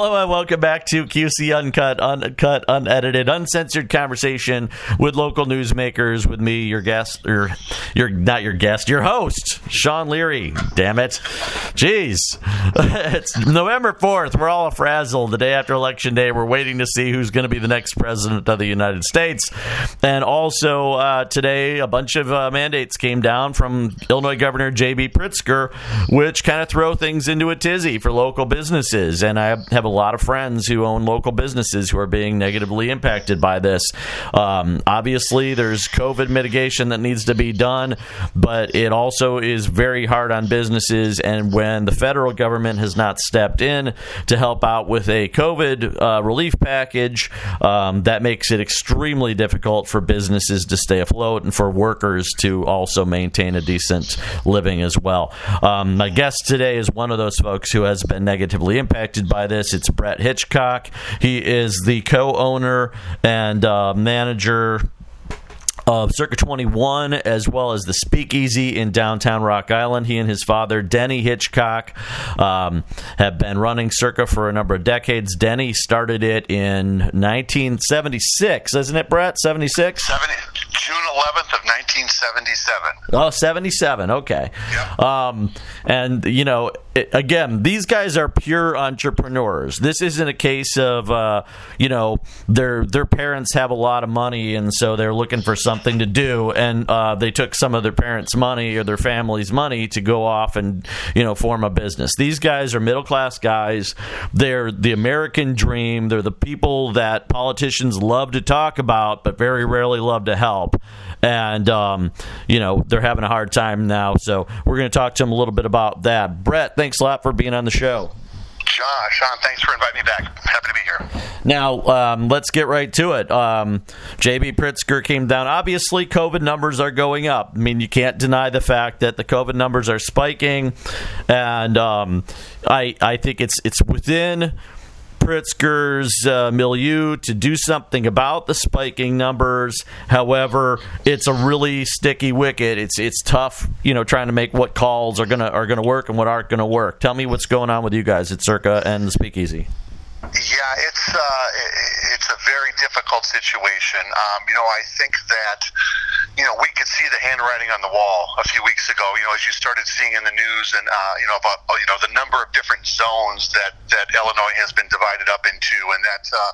Hello and welcome back to QC Uncut, Uncut, Unedited, Uncensored Conversation with local newsmakers. With me, your guest, or your not your guest, your host, Sean Leary. Damn it, jeez, it's November fourth. We're all frazzled. The day after Election Day, we're waiting to see who's going to be the next president of the United States. And also uh, today, a bunch of uh, mandates came down from Illinois Governor J.B. Pritzker, which kind of throw things into a tizzy for local businesses. And I have a lot of friends who own local businesses who are being negatively impacted by this. Um, obviously, there's COVID mitigation that needs to be done, but it also is very hard on businesses. And when the federal government has not stepped in to help out with a COVID uh, relief package, um, that makes it extremely difficult for businesses to stay afloat and for workers to also maintain a decent living as well. Um, my guest today is one of those folks who has been negatively impacted by this. It's Brett Hitchcock. He is the co owner and uh, manager of Circa 21, as well as the Speakeasy in downtown Rock Island. He and his father, Denny Hitchcock, um, have been running Circa for a number of decades. Denny started it in 1976, isn't it, Brett? 76? 70, June 11th of 1977. Oh, 77. Okay. Yep. Um, and, you know, it, again, these guys are pure entrepreneurs. This isn't a case of, uh, you know, their their parents have a lot of money and so they're looking for something to do, and uh, they took some of their parents' money or their family's money to go off and, you know, form a business. These guys are middle class guys. They're the American dream. They're the people that politicians love to talk about, but very rarely love to help and um, you know they're having a hard time now. So we're going to talk to them a little bit about that. Brett, thanks a lot for being on the show. John, Sean, thanks for inviting me back. Happy to be here. Now, um, let's get right to it. Um, JB Pritzker came down. Obviously, COVID numbers are going up. I mean, you can't deny the fact that the COVID numbers are spiking, and um, I I think it's it's within Pritzker's uh, milieu to do something about the spiking numbers. However, it's a really sticky wicket. It's it's tough, you know, trying to make what calls are gonna are gonna work and what aren't gonna work. Tell me what's going on with you guys at Circa and the Speakeasy. Yeah, it's uh, it's a very difficult situation. Um, you know, I think that you know we could see the handwriting on the wall a few weeks ago. You know, as you started seeing in the news, and uh, you know about you know the number of different zones that that Illinois has been divided up into, and that uh,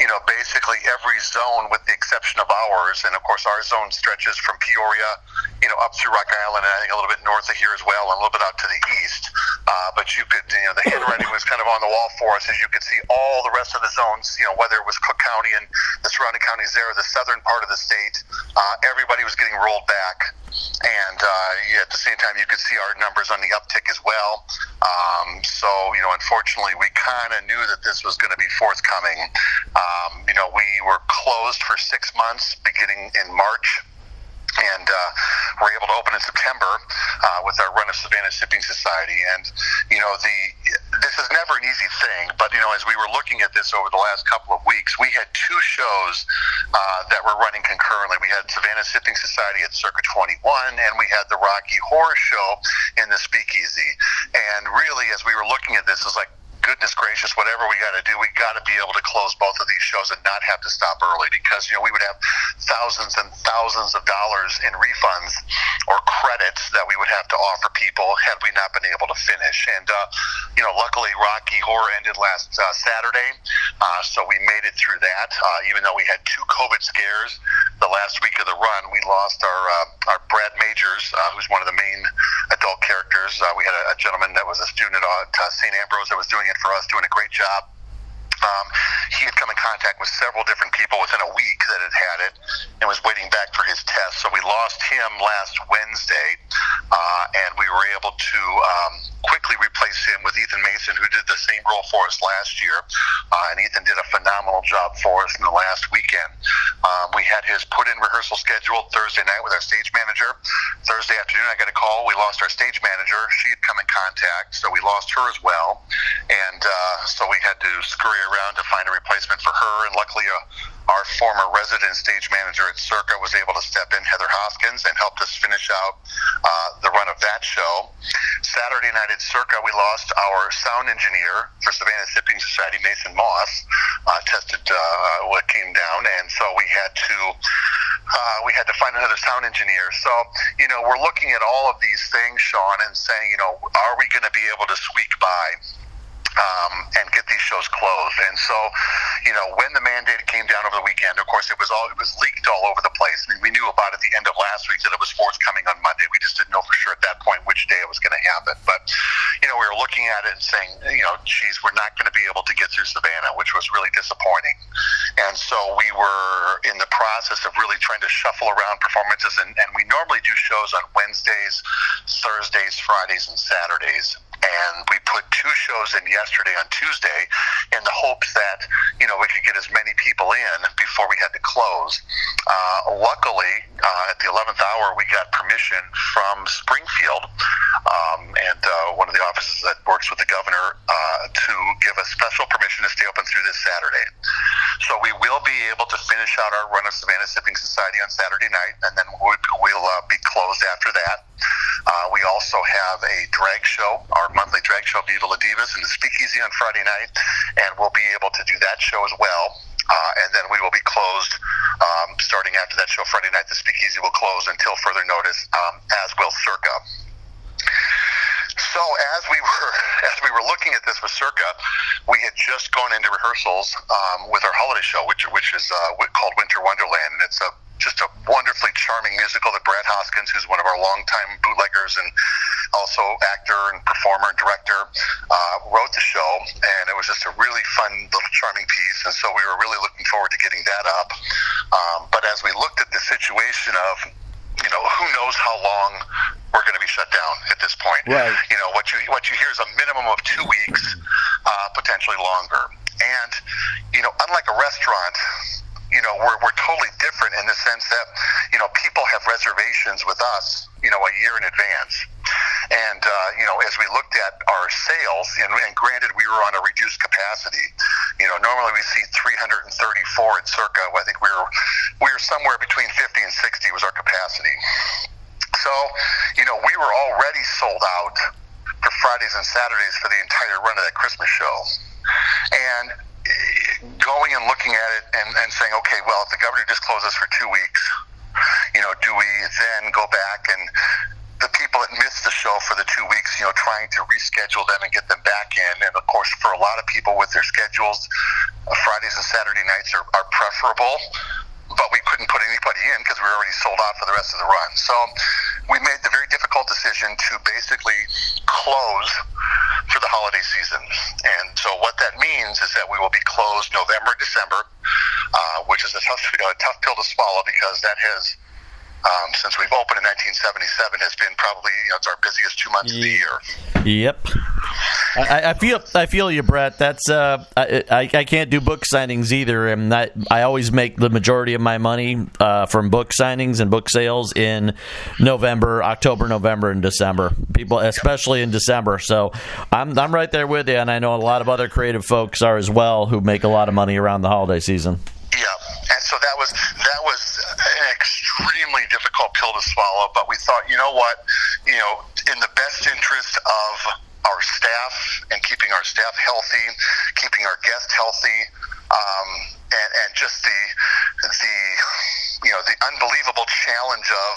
you know basically every zone, with the exception of ours, and of course our zone stretches from Peoria, you know, up through Rock Island, and I think a little bit north of here as well, and a little bit out to the east. Uh, but you could, you know, the handwriting was kind of on the wall for us, as you could see all the rest of the zones, you know, whether it was Cook County and the surrounding counties there, the southern part of the state, uh, everybody was getting rolled back. And uh, at the same time, you could see our numbers on the uptick as well. Um, so, you know, unfortunately, we kind of knew that this was going to be forthcoming. Um, you know, we were closed for six months beginning in March and uh, we're able to open in September uh, with our run of Savannah Sipping Society. And you know, the this is never an easy thing, but you know, as we were looking at this over the last couple of weeks, we had two shows uh, that were running concurrently. We had Savannah Sipping Society at Circa 21, and we had the Rocky Horror Show in the Speakeasy. And really, as we were looking at this, it was like goodness gracious, whatever we got to do, we got to be able to close both of these shows and not have to stop early because you know we would have thousands and thousands of dollars in refunds or credits that we would have to offer people had we not been able to finish. And uh, you know, luckily, Rocky Horror ended last uh, Saturday, uh, so we made it through that. Uh, even though we had two COVID scares the last week of the run, we lost our uh, our Brad Majors, uh, who's one of the main adult characters. we had a, a, gentleman that was a student at St. Ambrose that was doing it for us, doing a great job. Um, he had come in contact with several different people within a week that had had it and was waiting back for his test. So we lost him last Wednesday, uh, and we were able to um, quickly replace Mason, who did the same role for us last year. Uh, and Ethan did a phenomenal job for us in the last weekend. Um, we had his put in rehearsal scheduled Thursday night with our stage manager. Thursday afternoon, I got a call. We lost our stage manager. She had come in contact, so we lost her as well. And uh, so we had to scurry around to find a replacement for her, and luckily a, our former resident stage manager at Circa was able to step in, Heather Hoskins, and helped us finish out uh, the run of that show. Saturday night at Circa, we lost our sound engineer for Savannah Sipping Society, Mason Moss, uh, tested uh, what came down, and so we had to uh, we had to find another sound engineer. So you know, we're looking at all of these things, Sean, and saying, you know, are we going to be able to squeak by? Um, and get these shows closed. And so, you know, when the mandate came down over the weekend, of course, it was all it was leaked all over the place. I mean, we knew about it at the end of last week that it was forthcoming on Monday. We just didn't know for sure at that point which day it was going to happen. But you know, we were looking at it and saying, you know, geez, we're not going to be able to get through Savannah, which was really disappointing. And so we were in the process of really trying to shuffle around performances, and, and we normally do shows on Wednesdays, Thursdays, Fridays, and Saturdays and we put two shows in yesterday on Tuesday in the hopes that you know we could get as many people in before we had to close. Uh, luckily, uh, at the 11th hour, we got permission from Springfield um, and uh, one of the offices that works with the governor uh, to give us special permission to stay open through this Saturday. So we will be able to finish out our run of Savannah Sipping Society on Saturday night, and then we'll, uh, be closed after that. Uh, we also have a drag show, our monthly drag show, Viva La Divas, in the Speakeasy on Friday night, and we'll be able to do that show as well. Uh, and then we will be closed um, starting after that show Friday night. The Speakeasy will close until further notice, um, as will Circa. So as we were as we were looking at this with Circa, we had just gone into rehearsals um, with our holiday show, which which is uh, called Winter Wonderland, and it's a just a wonderfully charming musical that Brad Hoskins, who's one of our longtime bootleggers and also actor and performer and director, uh, wrote the show, and it was just a really fun little charming piece. And so we were really looking forward to getting that up. Um, but as we looked at the situation of, you know, who knows how long we're going to be shut down at this point. Right. You know, what you what you hear is a minimum of two weeks, uh, potentially longer. And you know, unlike a restaurant you know, we're, we're totally different in the sense that, you know, people have reservations with us, you know, a year in advance. And, uh, you know, as we looked at our sales, and, and granted we were on a reduced capacity, you know, normally we see 334 at Circa. I think we were, we were somewhere between 50 and 60 was our capacity. So, you know, we were already sold out for Fridays and Saturdays for the entire run of that Christmas show. And going and looking at it and, and saying, okay, well, if the governor just closes for two weeks, you know, do we then go back and the people that missed the show for the two weeks, you know, trying to reschedule them and get them back in. And of course, for a lot of people with their schedules, uh, Fridays and Saturday nights are, are preferable but we couldn't put anybody in because we were already sold out for the rest of the run. So we made the very difficult decision to basically close the holiday season. And so what that means is that we will be closed November, December, uh, which is a tough, a tough pill to swallow because that has um, since we've opened in 1977 has been probably you know, it's our busiest two months of the year. Yep. I, I, feel I feel you, Brett. That's uh, I, I, can't do book signings either, and I, I always make the majority of my money uh, from book signings and book sales in November, October, November, and December. People, especially in December. So I'm I'm right there with you, and I know a lot of other creative folks are as well who make a lot of money around the holiday season. Yeah, and so that was that was an extremely difficult pill to swallow. But we thought, you know what, you know, in the best interest of our staff and keeping our staff healthy, keeping our guests healthy, um, and, and just the the you know the unbelievable challenge of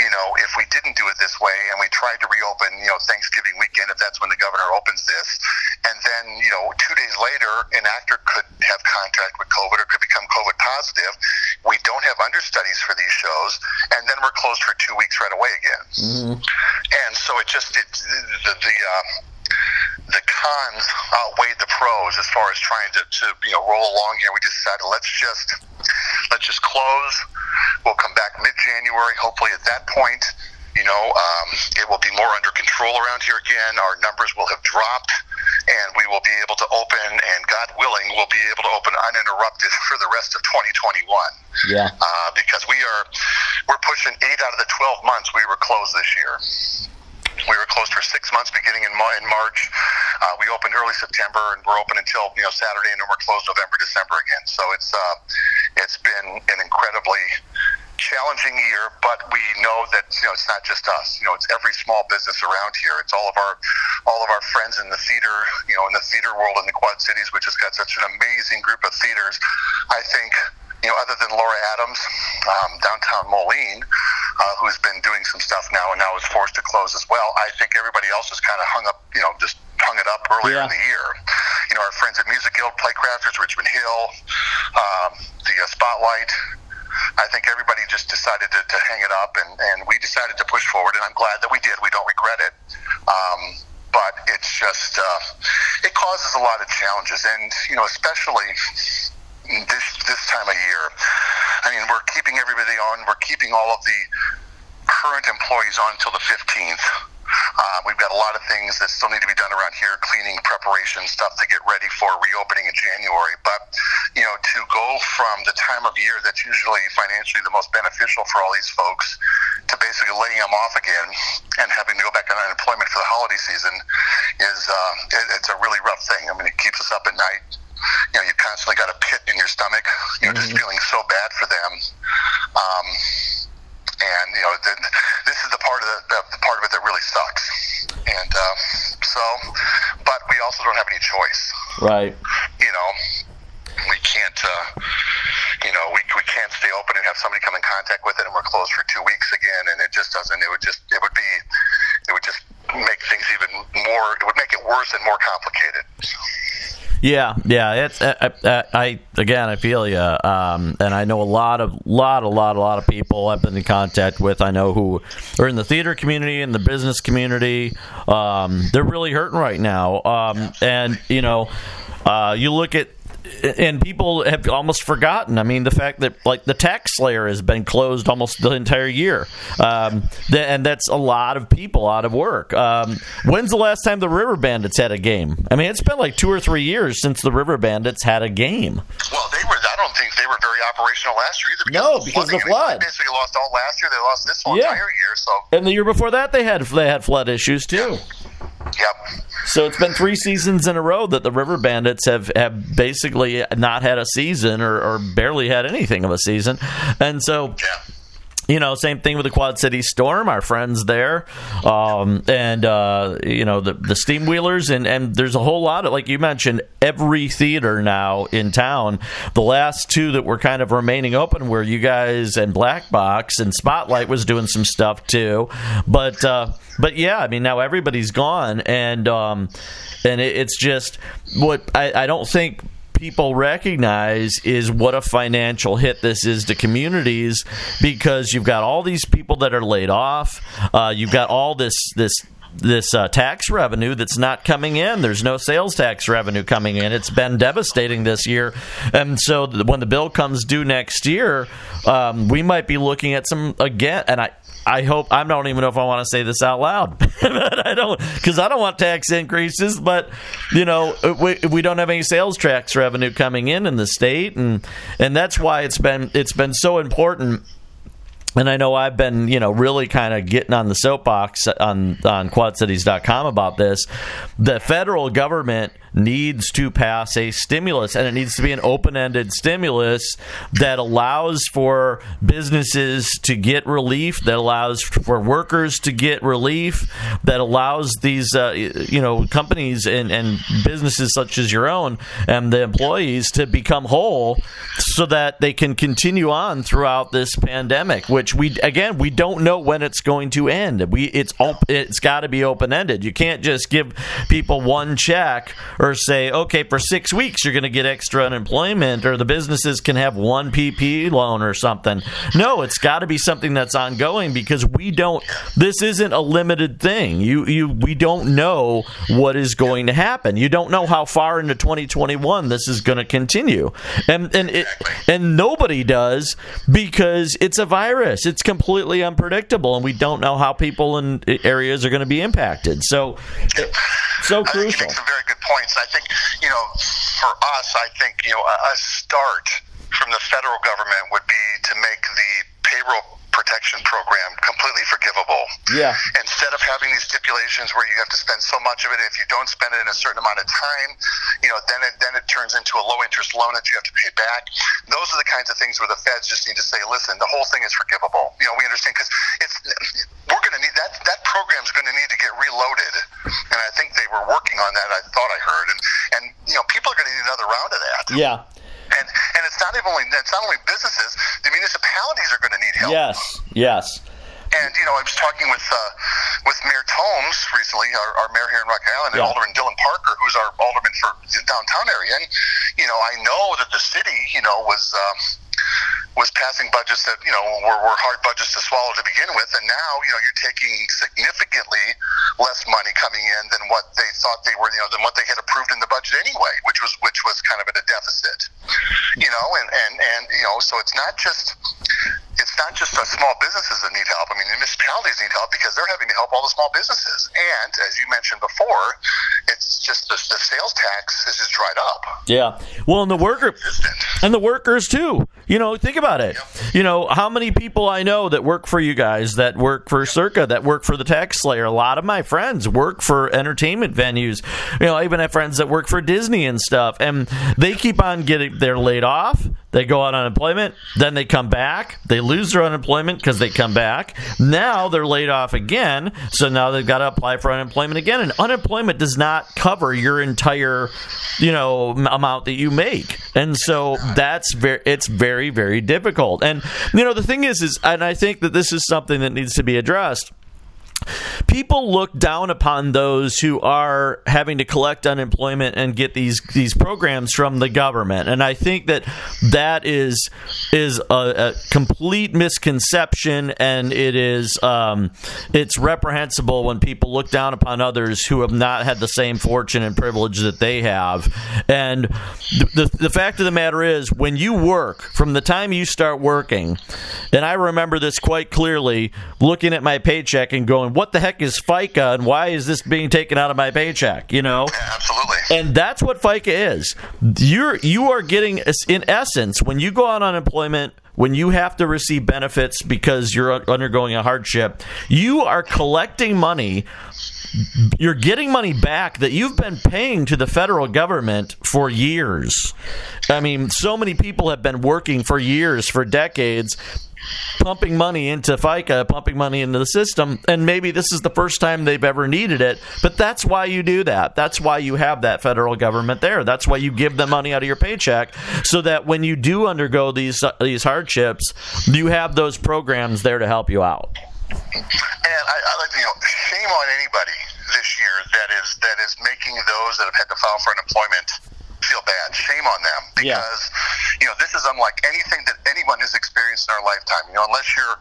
you know if we didn't do it this way and we tried to reopen you know Thanksgiving weekend if that's when the governor opens this and then you know two days later an actor could have contact with COVID or could become COVID positive we don't have understudies for these shows and then we're closed for two weeks right away again mm-hmm. and so it just it the, the uh, the cons outweighed the pros as far as trying to, to you know roll along here. We decided let's just let's just close. We'll come back mid January. Hopefully, at that point, you know, um, it will be more under control around here again. Our numbers will have dropped, and we will be able to open. And God willing, we'll be able to open uninterrupted for the rest of 2021. Yeah. Uh, because we are we're pushing eight out of the 12 months we were closed this year. We were closed for six months beginning in, in March. Uh, we opened early September, and we're open until you know Saturday, and then we're closed November, December again. So it's uh, it's been an incredibly challenging year, but we know that you know it's not just us. You know, it's every small business around here. It's all of our all of our friends in the theater, you know, in the theater world in the Quad Cities, which has got such an amazing group of theaters. I think you know, other than Laura Adams, um, downtown Moline, uh, who's been doing some stuff now and now is forced to close as well. I think everybody else has kind of hung up, you know, just hung it up earlier yeah. in the year. You know, our friends at Music Guild, Playcrafters, Richmond Hill, um, the uh, Spotlight. I think everybody just decided to, to hang it up, and, and we decided to push forward, and I'm glad that we did. We don't regret it. Um, but it's just, uh, it causes a lot of challenges, and, you know, especially this this time of year. I mean, we're keeping everybody on. We're keeping all of the current employees on until the 15th. Uh, we've got a lot of things that still need to be done around here, cleaning, preparation, stuff to get ready for reopening in January. But, you know, to go from the time of year that's usually financially the most beneficial for all these folks to basically laying them off again and having to go back on unemployment for the holiday season is, uh, it, it's a really rough thing. I mean, it keeps us up at night you know, you constantly got a pit in your stomach, you know, mm-hmm. just feeling so bad for them. Um, and you know, the, this is the part of the, the, the part of it that really sucks. And uh, so, but we also don't have any choice. Right. You know, we can't. Uh, you know, we, we can't stay open and have somebody come in contact with it, and we're closed for two weeks again, and it just doesn't. It would just. It would be. It would just make things even more. It would make it worse and more complicated. Yeah, yeah. It's I, I, I again, I feel you, um, and I know a lot of lot, a lot, a lot of people I've been in contact with. I know who are in the theater community and the business community. Um, they're really hurting right now, um, and you know, uh, you look at and people have almost forgotten. I mean, the fact that like the TaxSlayer has been closed almost the entire year, um, and that's a lot of people out of work. Um, when's the last time the River Bandits had a game? I mean, it's been like two or three years since the River Bandits had a game. Well, they were. I don't think they were very operational last year either. Because no, because of the flood. I mean, they basically lost all last year. They lost this whole yeah. entire year. So, and the year before that, they had they had flood issues too. Yeah. Yep. So it's been three seasons in a row that the River Bandits have, have basically not had a season or, or barely had anything of a season. And so. Yeah you know, same thing with the Quad City Storm, our friends there, um, and uh, you know the the Steamwheelers, and and there's a whole lot of like you mentioned, every theater now in town. The last two that were kind of remaining open were you guys and Black Box, and Spotlight was doing some stuff too, but uh, but yeah, I mean now everybody's gone, and um, and it, it's just what I, I don't think people recognize is what a financial hit this is to communities because you've got all these people that are laid off. Uh, you've got all this this this uh, tax revenue that's not coming in. There's no sales tax revenue coming in. It's been devastating this year, and so when the bill comes due next year, um, we might be looking at some again. And I I hope I don't even know if I want to say this out loud. I don't because I don't want tax increases. But you know, we, we don't have any sales tax revenue coming in in the state, and and that's why it's been it's been so important and I know I've been, you know, really kind of getting on the soapbox on on quadcities.com about this. The federal government needs to pass a stimulus, and it needs to be an open ended stimulus that allows for businesses to get relief, that allows for workers to get relief, that allows these, uh, you know, companies and, and businesses such as your own and the employees to become whole so that they can continue on throughout this pandemic, which we, again, we don't know when it's going to end. We, it's, op- it's got to be open ended. You can't just give people one check or say, okay, for six weeks you're going to get extra unemployment, or the businesses can have one PP loan or something. No, it's got to be something that's ongoing because we don't. This isn't a limited thing. You you we don't know what is going to happen. You don't know how far into 2021 this is going to continue, and and it, and nobody does because it's a virus. It's completely unpredictable, and we don't know how people in areas are going to be impacted. So so crucial. I think you make some very good points. I think you know, for us, I think you know a start from the federal government would be to make the payroll protection program completely forgivable. Yeah. Instead of having these stipulations where you have to spend so much of it, if you don't spend it in a certain amount of time, you know, then it then it turns into a low interest loan that you have to pay back. Those are the kinds of things where the feds just need to say, listen, the whole thing is forgivable. You know, we understand because it's we're going to need that that program's going to need to get reloaded, and I think they were working on that. I thought I heard, and and you know, people are going to need another round of that. Yeah. And and it's not even only it's not only businesses. The municipalities are going to need help. Yes. Yes. And you know, I was talking with uh, with Mayor Thoms recently, our, our mayor here in Rock Island, and Alderman Dylan Parker, who's our alderman for the downtown area. And you know, I know that the city, you know, was um, was passing budgets that you know were, were hard budgets to swallow to begin with, and now you know you're taking significantly less money coming in than what they thought they were, you know, than what they had approved in the budget anyway, which was which was kind of at a deficit, you know, and and and you know, so it's not just it's not just uh, small businesses that need help. I mean, the municipalities need help because they're having to help all the small businesses. And as you mentioned before, it's just the, the sales tax has just dried up. Yeah. Well, and the worker and the workers too. You know, think about it. You know, how many people I know that work for you guys, that work for Circa, that work for the Tax Slayer. A lot of my friends work for entertainment venues. You know, I even have friends that work for Disney and stuff, and they keep on getting. They're laid off. They go on unemployment. Then they come back. They lose their unemployment because they come back. Now they're laid off again. So now they've got to apply for unemployment again. And unemployment does not cover your entire, you know, amount that you make. And so that's very, it's very, very difficult. And, you know, the thing is, is, and I think that this is something that needs to be addressed people look down upon those who are having to collect unemployment and get these these programs from the government. And i think that that is is a, a complete misconception and it is um, it's reprehensible when people look down upon others who have not had the same fortune and privilege that they have. And the, the, the fact of the matter is when you work from the time you start working and i remember this quite clearly looking at my paycheck and going what the heck is FICA and why is this being taken out of my paycheck? You know? Yeah, absolutely. And that's what FICA is. You're you are getting in essence when you go on unemployment when you have to receive benefits because you're undergoing a hardship, you are collecting money you're getting money back that you've been paying to the federal government for years. I mean, so many people have been working for years, for decades, pumping money into FICA, pumping money into the system, and maybe this is the first time they've ever needed it. But that's why you do that. That's why you have that federal government there. That's why you give them money out of your paycheck, so that when you do undergo these uh, these hardships, you have those programs there to help you out. And I, I like to, you know, shame on anybody this year that is that is making those that have had to file for unemployment feel bad. Shame on them Yeah. because you know this is unlike anything that anyone has experienced in our lifetime. You know, unless you're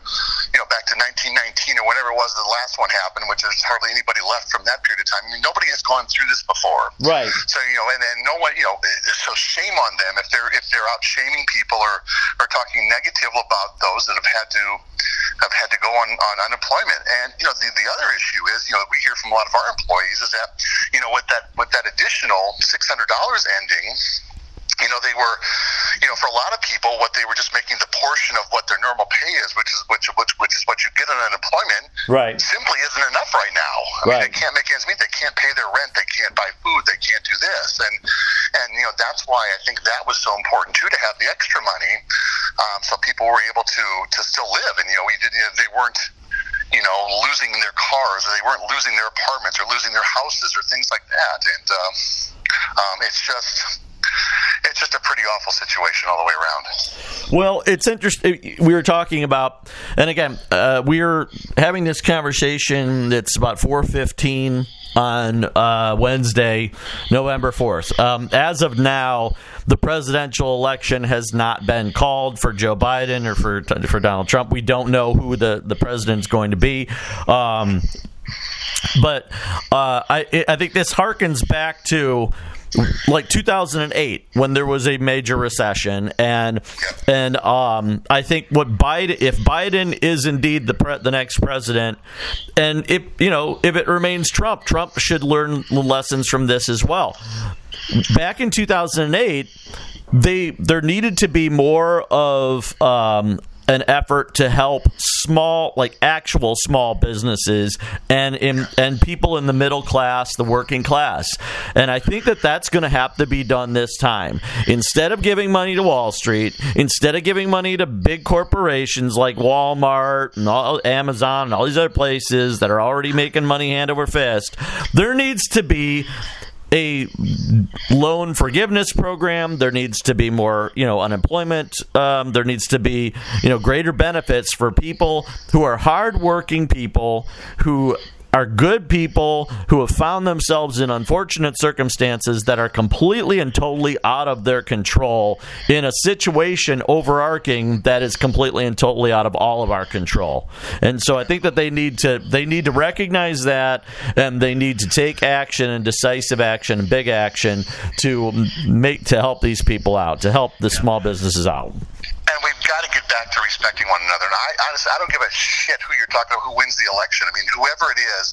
you know back to 1919 or whenever it was the last one happened, which there's hardly anybody left from that period of time. I mean, nobody has gone through this before. Right. So you know, and then no one, you know, so shame on them if they're if they're out shaming people or or talking negative about those that have had to have had to go on on unemployment. And you know, the the other issue is, you know, we hear from a lot of our employees is that you know with that with that additional six hundred dollars ending. You know, they were, you know, for a lot of people, what they were just making the portion of what their normal pay is, which is which which which is what you get on unemployment, Right. simply isn't enough right now. I mean, Right. they can't make ends meet. They can't pay their rent. They can't buy food. They can't do this. And and you know that's why I think that was so important too to have the extra money, um, so people were able to to still live. And you know we did. You know, they weren't. You know, losing their cars, or they weren't losing their apartments, or losing their houses, or things like that. And um, um, it's just, it's just a pretty awful situation all the way around. Well, it's interesting. We were talking about, and again, uh, we are having this conversation. It's about four fifteen on uh, Wednesday, November fourth. Um, as of now, the presidential election has not been called for Joe Biden or for for Donald Trump. We don't know who the the president's going to be. Um, but uh, I I think this harkens back to like 2008 when there was a major recession. And and um I think what Biden if Biden is indeed the pre- the next president and if you know if it remains Trump Trump should learn lessons from this as well. Back in 2008 they there needed to be more of um an effort to help small, like actual small businesses and in, and people in the middle class, the working class. And I think that that's going to have to be done this time. Instead of giving money to Wall Street, instead of giving money to big corporations like Walmart and all, Amazon and all these other places that are already making money hand over fist, there needs to be a loan forgiveness program. There needs to be more, you know, unemployment. Um, there needs to be, you know, greater benefits for people who are hardworking people who are good people who have found themselves in unfortunate circumstances that are completely and totally out of their control in a situation overarching that is completely and totally out of all of our control. And so I think that they need to they need to recognize that and they need to take action and decisive action and big action to make to help these people out, to help the small businesses out and we've got to get back to respecting one another. And I honestly, I don't give a shit who you're talking about, who wins the election. I mean, whoever it is,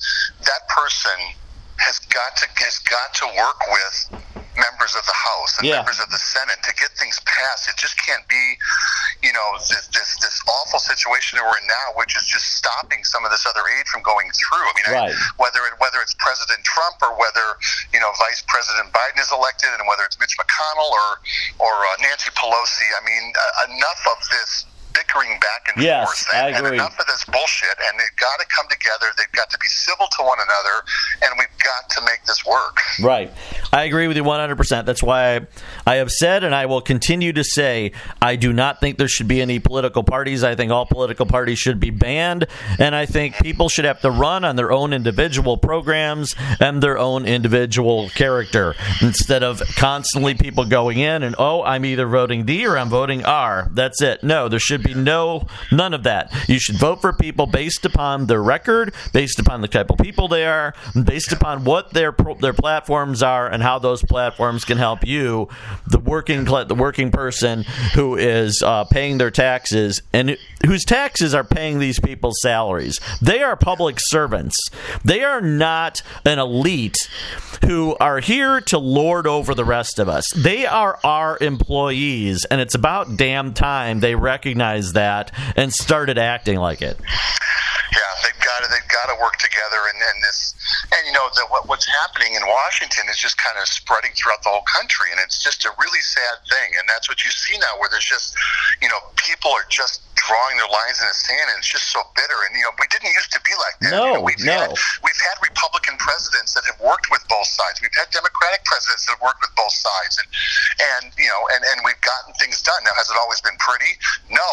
that person has got to has got to work with members of the House and Yeah. members of the Senate to get things passed. It just can't be, you know, this this, this awful situation that we're in now, which is just stopping some of this other aid from going through. I mean, I- whether it, whether it's President Trump or whether you know Vice President Biden is elected, and whether it's Mitch McConnell or or uh, Nancy Pelosi. I mean, uh, enough of this bickering back and Yes, forth, I and, and agree. enough of this bullshit. And they've got to come together. They've got to be civil to one another, and we've got to make this work. Right. I agree with you 100%. That's why I, I have said and I will continue to say I do not think there should be any political parties. I think all political parties should be banned. And I think people should have to run on their own individual programs and their own individual character instead of constantly people going in and, oh, I'm either voting D or I'm voting R. That's it. No, there should be no, none of that. You should vote for people based upon their record, based upon the type of people they are, based upon what their their platforms are, and how those platforms can help you, the working the working person who is uh, paying their taxes and whose taxes are paying these people's salaries. They are public servants. They are not an elite who are here to lord over the rest of us. They are our employees, and it's about damn time they recognize that and started acting like it. Yeah, they've got to they've got to work together, and, and this, and you know, the, what, what's happening in Washington is just kind of spreading throughout the whole country, and it's just a really sad thing, and that's what you see now, where there's just, you know, people are just drawing their lines in the sand, and it's just so bitter, and you know, we didn't used to be like that. No, you know, we've no. Had, we've had Republican presidents that have worked with both sides. We've had Democratic presidents that have worked with both sides, and and you know, and and we've gotten things done. Now, has it always been pretty? No,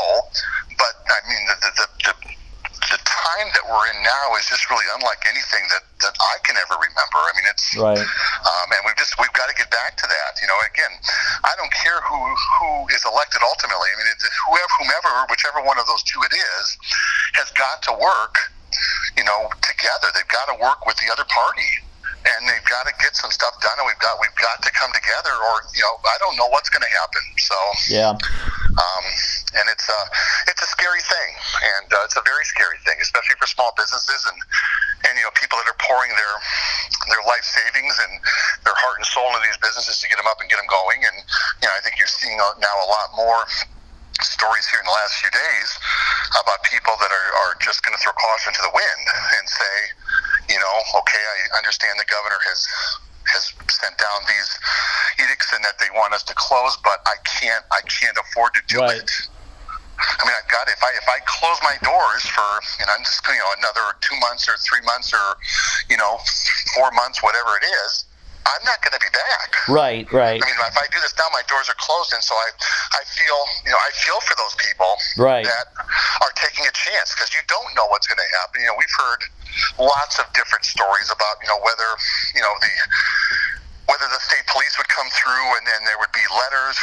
but I mean, the the, the, the the time that we're in now is just really unlike anything that, that I can ever remember. I mean, it's Right. um, and we've just we've got to get back to that. You know, again, I don't care who who is elected ultimately. I mean, it's whoever, whomever, whichever one of those two it is, has got to work. You know, together. They've got to work with the other party. And they've got to get some stuff done, and we've got we've got to come together, or you know, I don't know what's going to happen. So, Yeah. um, and it's a it's a scary thing, and uh, it's a very scary thing, especially for small businesses and and you know people that are pouring their their life savings and their heart and soul into these businesses to get them up and get them going. And you know, I think you're seeing uh, now a lot more stories here in the last few days about people that are, are just going to throw caution to the wind and say, you know, okay, I understand the governor has has sent down these edicts and that they want us to close, but I can't I can't afford to do Right. it. I mean, I've got if I if I close my doors for and I'm just you know another two months or three months or you know four months, whatever it is, I'm not going to be back. Right. Right. I mean, if I do this now, my doors are closed, and so I, I feel, you know, I feel for those people Right. that are taking a chance because you don't know what's going to happen. You know, we've heard lots of different stories about, you know, whether, you know, the whether the state police would come through and then there would be letters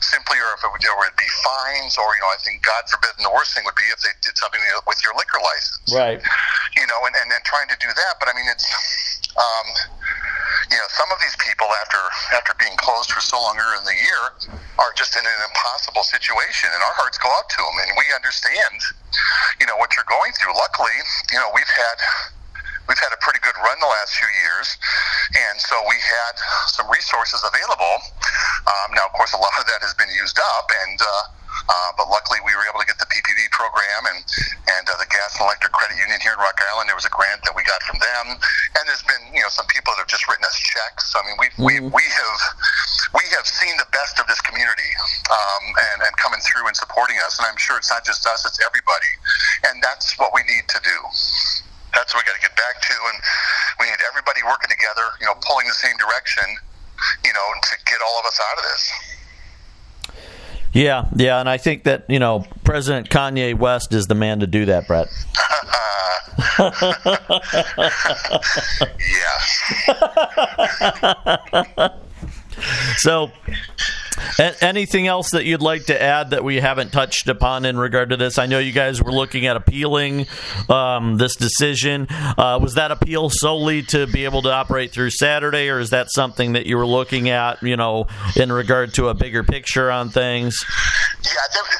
simply, or if it would, there would be fines, or you know, I think God forbid, the worst thing would be if they did something with your liquor license Right. you know, and, and, and trying to do that. But I mean, it's, um, you know, some of these people after after being closed for so long in the year are just in an impossible situation, and our hearts go out to them, and we understand, you know, what you're going through. Luckily, you know, we've had. We've had a pretty good run the last few years, and so we had some resources available. Um, now, of course, a lot of that has been used up, and uh, Uh, but luckily, we were able to get the PPP program and and uh, the Gas and Electric Credit Union here in Rock Island. There was a grant that we got from them, and there's been you know some people that have just written us checks. So, I mean, we mm-hmm. we we have we have seen the best of this community um, and and coming through and supporting us. And I'm sure it's not just us; it's everybody, and that's what we need to do that's what we got to get back to, and we need everybody working together, you know, pulling the same direction, you know, to get all of us out of this. Yeah, yeah, and I think that you know President Kanye West is the man to do that, Brett. yeah. so anything else that you'd like to add that we haven't touched upon in regard to this? I know you guys were looking at appealing um, this decision. Uh, was that appeal solely to be able to operate through Saturday, or is that something that you were looking at, you know, in regard to a bigger picture on things? Yeah,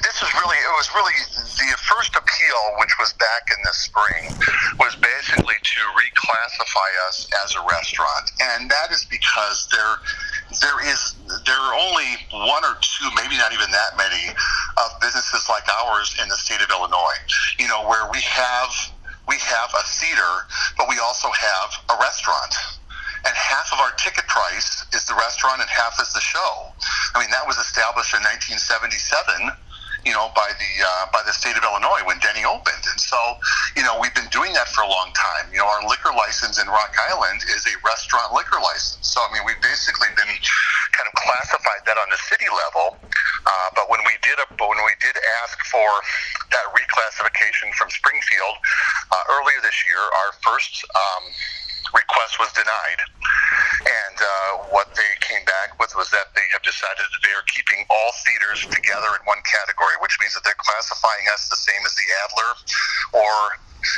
this was really it was really the first appeal, which was back in the spring, was basically to reclassify us as a restaurant, and that is because there there is there are only one or two, maybe not even that many, of businesses like ours in the state of Illinois. You know, where we have we have a theater, but we also have a restaurant. And half of our ticket price is the restaurant, and half is the show. I mean, that was established in 1977 you know, by the uh, by the state of Illinois when Denny opened. And so, you know, we've been doing that for a long time. You know, our liquor license in Rock Island is a restaurant liquor license. So, I mean, we've basically been kind of classified that on the city level. Uh, but when we did a, when we did ask for that reclassification from Springfield uh, earlier this year, our first um, request was denied. And uh, what they came back with was that they have decided that they are keeping all theaters together in one category, which means that they're classifying us the same as the Adler or,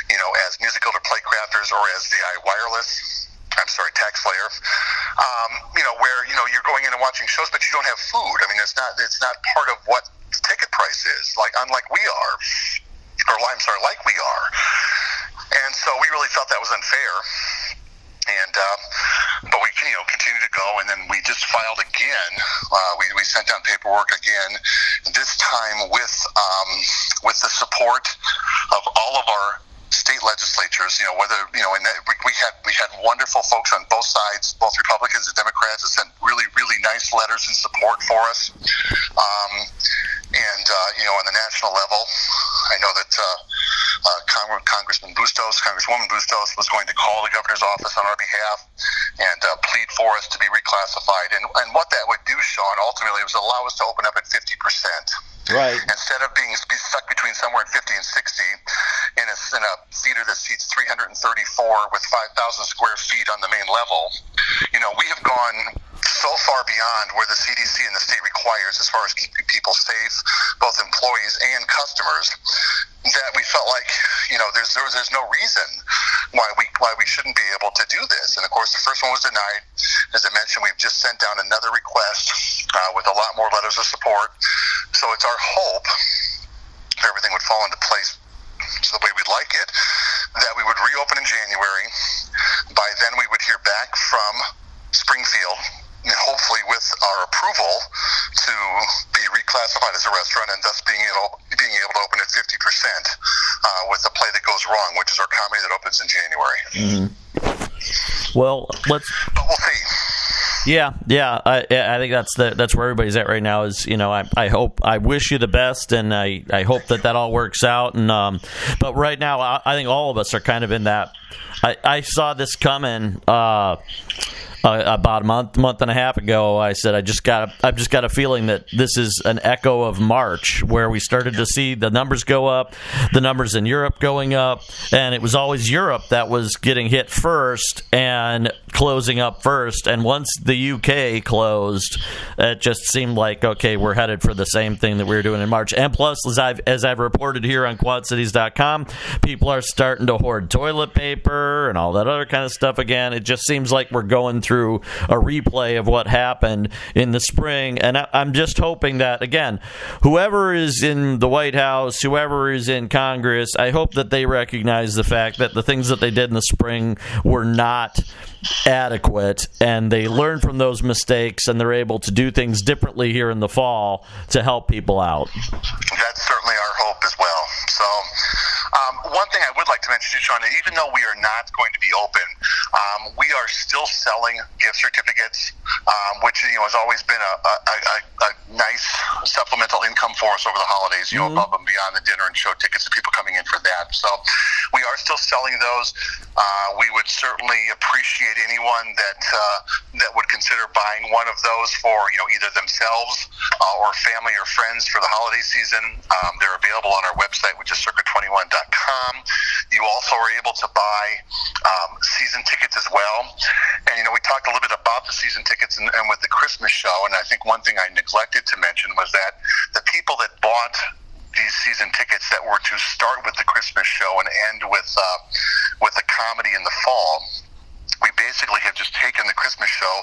you know, as musical or playcrafters or as the iWireless. I'm sorry, TaxSlayer. Um, you know, where you know you're going in and watching shows, but you don't have food. I mean, it's not it's not part of what the ticket price is. Like unlike we are, or I'm sorry, like we are. And so we really felt that was unfair and uh, but we you know continue to go, and then we just filed again. Uh, we, we sent down paperwork again, this time with um, with the support of all of our state legislatures. You know whether you know, and we, we had we had wonderful folks on both sides, both Republicans and Democrats, that sent really really nice letters in support for us. Um, and uh, you know on the national level, I know that. Uh, uh, Cong- Congressman Bustos, Congresswoman Bustos, was going to call the governor's office on our behalf and uh, plead for us to be reclassified. And, and what that would do, Sean, ultimately was allow us to open up at 50%. Right. Instead of being be stuck between somewhere in 50 and 60 in a, in a theater that seats 334 with 5,000 square feet on the main level, you know, we have gone so far beyond where the CDC and the state requires as far as keeping people safe, both employees and customers, that we felt like you know there's there there's no reason why we why we shouldn't be able to do this. And of course, the first one was denied. As I mentioned, we've just sent down another request uh, with a lot more letters of support. So it's our hope if everything would fall into place the way we'd like it, that we would reopen in January. By then, we would hear back from Springfield hopefully with our approval to be reclassified as a restaurant and thus being able being able to open at 50 percent uh, with a play that goes wrong, which is our comedy that opens in January. Mm-hmm. Well, let's. But we'll see. Yeah, yeah, I, I think that's the, that's where everybody's at right now. Is you know, I, I hope I wish you the best, and I, I hope that that all works out. And um, but right now, I, I think all of us are kind of in that. I, I saw this coming. Uh, uh, about a month, month and a half ago, I said I just got, I've just got a feeling that this is an echo of March, where we started to see the numbers go up, the numbers in Europe going up, and it was always Europe that was getting hit first and closing up first. And once the UK closed, it just seemed like okay, we're headed for the same thing that we were doing in March. And plus, as I've as I've reported here on QuadCities.com, people are starting to hoard toilet paper and all that other kind of stuff again. It just seems like we're going through a replay of what happened in the spring. And I, I'm just hoping that, again, whoever is in the White House, whoever is in Congress, I hope that they recognize the fact that the things that they did in the spring were not adequate and they learn from those mistakes and they're able to do things differently here in the fall to help people out. That's certainly our hope as well. So, um, one thing I would like to mention, to Sean, even though we are not going to be open, um, we are still selling gift certificates, um, which you know has always been a, a, a, a, nice supplemental income for us over the holidays. You know, mm-hmm. above and beyond the dinner and show tickets and people coming in for that. So, we are still selling those. Uh, we would certainly appreciate anyone that uh, that would consider buying one of those for you know either themselves uh, or family or friends for the holiday season. Um, they're available on our website, which is circa21.com. You also are able to buy um, season tickets as well. And you know, we talked a little bit about the season tickets and, and with the Christmas show. And I think one thing I neglected to mention was that the people that bought these season tickets that were to start with the Christmas show and end with uh, with the comedy in the fall we basically have just taken the Christmas show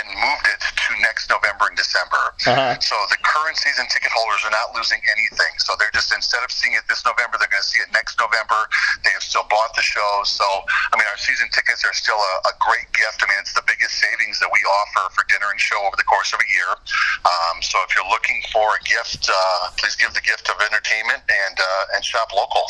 and moved it to next November and December. Uh-huh. So the current season ticket holders are not losing anything. So they're just instead of seeing it this November, they're going to see it next November. They have still bought the show. So I mean, our season tickets are still a, a great gift. I mean, it's the biggest savings that we offer for dinner and show over the course of a year. Um, so if you're looking for a gift, uh, please give the gift of entertainment and uh, and shop local.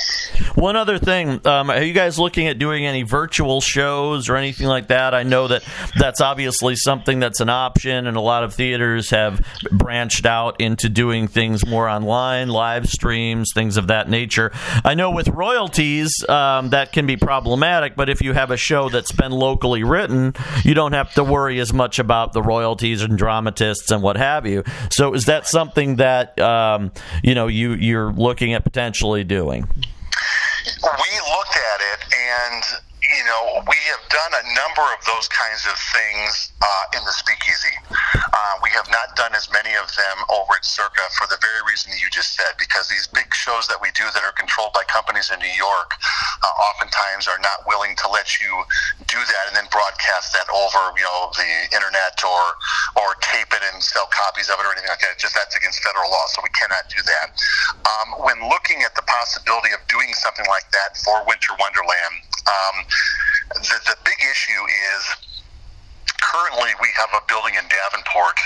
One other thing, um, are you guys looking at doing any virtual shows or anything like? like that. I know that that's obviously something that's an option, and a lot of theaters have branched out into doing things more online, live streams, things of that nature. I know with royalties um, that can be problematic, but if you have a show that's been locally written, you don't have to worry as much about the royalties and dramatists and what have you. So, is that something that um, you know you you're looking at potentially doing? We looked at it and you know, we have done a number of those kinds of things uh, in the speakeasy. Uh, we have not done as many of them over at Circa for the very reason that you just said, because these big shows that we do that are controlled by companies in New York uh, oftentimes are not willing to let you do that and then broadcast that over, you know, the internet or or tape it and sell copies of it or anything like that. Just that's against federal law, so we cannot do that. Um, when looking at the possibility of doing something like that for Winter Wonderland, um, the, the big issue is currently we have a building in Davenport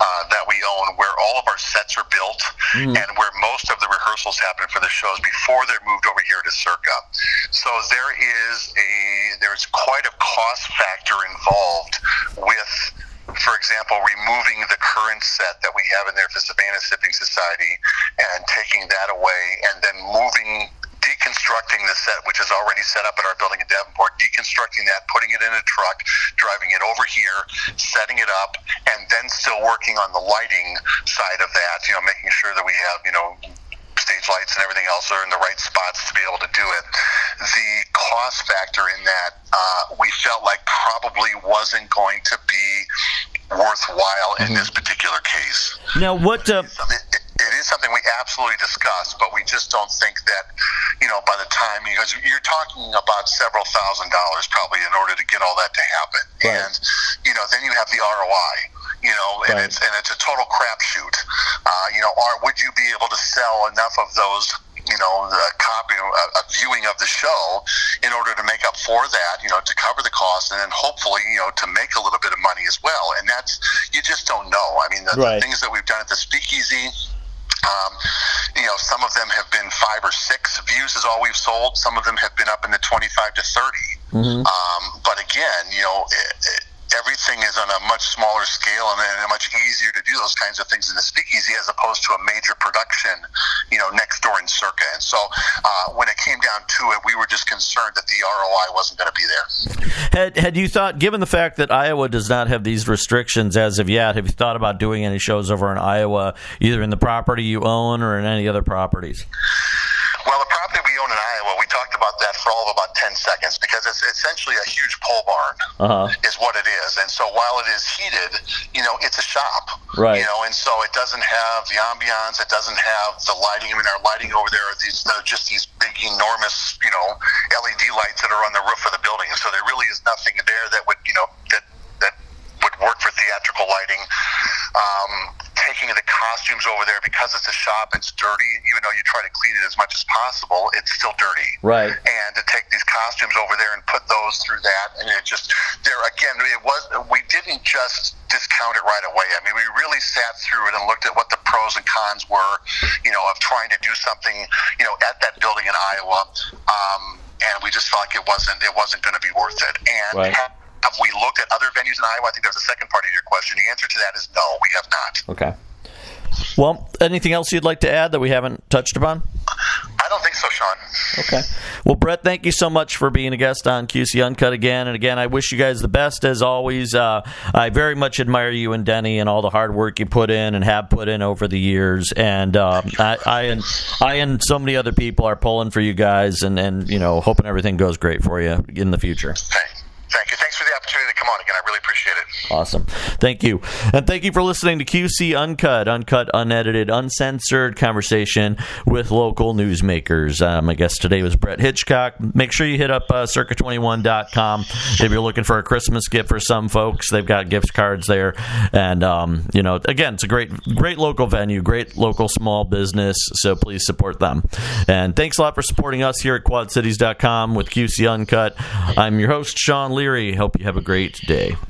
uh, that we own where all of our sets are built mm. and where most of the rehearsals happen for the shows before they're moved over here to Circa. So there is a there's quite a cost factor involved with for example, removing the current set that we have in there for Savannah Sipping Society and taking that away and then moving deconstructing the set, which is already set up at our building in Davenport, deconstructing that, putting it in a truck, driving it over here, setting it up, and then still working on the lighting side of that, you know, making sure that we have, you know, stage lights and everything else are in the right spots to be able to do it. The cost factor in that uh, we felt like probably wasn't going to be worthwhile mm-hmm. in this particular case. Now, what? Uh, it, it is something we absolutely discuss, but we just don't think that, you know, by the time because you're talking about several thousand dollars probably in order to get all that to happen, right. and you know, then you have the ROI, you know, and right. it's and it's a total crapshoot. Uh, you know, are would you be able to sell enough of those? you know, a copy, a, a viewing of the show in order to make up for that, you know, to cover the cost and then hopefully, you know, to make a little bit of money as well. And that's, you just don't know. I mean, the, right. the things that we've done at the speakeasy, um, you know, some of them have been five or six views is all we've sold. Some of them have been up in the 25 to 30. Mm-hmm. Um, but again, you know, it, it, everything is on a much smaller scale and, and much easier to do those kinds of things in the speakeasy as opposed to a major production, you know, next door in Circa. And so uh, when it came down to it, we were just concerned that the ROI wasn't going to be there. Had, had you thought, given the fact that Iowa does not have these restrictions as of yet, have you thought about doing any shows over in Iowa, either in the property you own or in any other properties? Well, the property we own in Iowa, we talked about that for all of about 10 seconds because it's essentially a huge pole barn, uh-huh. is what it is. And so while it is heated, you know, it's a shop. Right. You know, and so it doesn't have the ambiance, it doesn't have the lighting. I mean, our lighting over there are these, they're just these big, enormous, you know, LED lights that are on the roof of the building. So there really is nothing there that would, you know, that, that would work for theatrical lighting. Um, at the costumes over there because it's a shop. It's dirty, even though you try to clean it as much as possible. It's still dirty. Right. And to take these costumes over there and put those through that, and it just there again, it was we didn't just discount it right away. I mean, we really sat through it and looked at what the pros and cons were, you know, of trying to do something, you know, at that building in Iowa. Um, and we just felt like it wasn't it wasn't going to be worth it. And right. Have we looked at other venues in Iowa? I think there's a second part of your question. The answer to that is no, we have not. Okay. Well, anything else you'd like to add that we haven't touched upon? I don't think so, Sean. Okay. Well, Brett, thank you so much for being a guest on QC Uncut again. And again, I wish you guys the best as always. Uh, I very much admire you and Denny and all the hard work you put in and have put in over the years. And uh, I, I, and I and so many other people are pulling for you guys, and and you know, hoping everything goes great for you in the future. Hey, thank you. Thanks for the opportunity I really appreciate it. Awesome. Thank you. And thank you for listening to QC Uncut, uncut, unedited, uncensored conversation with local newsmakers. Um, my guest today was Brett Hitchcock. Make sure you hit up uh, circa21.com if you're looking for a Christmas gift for some folks. They've got gift cards there. And, um, you know, again, it's a great, great local venue, great local small business. So please support them. And thanks a lot for supporting us here at quadcities.com with QC Uncut. I'm your host, Sean Leary. Hope you have a great day.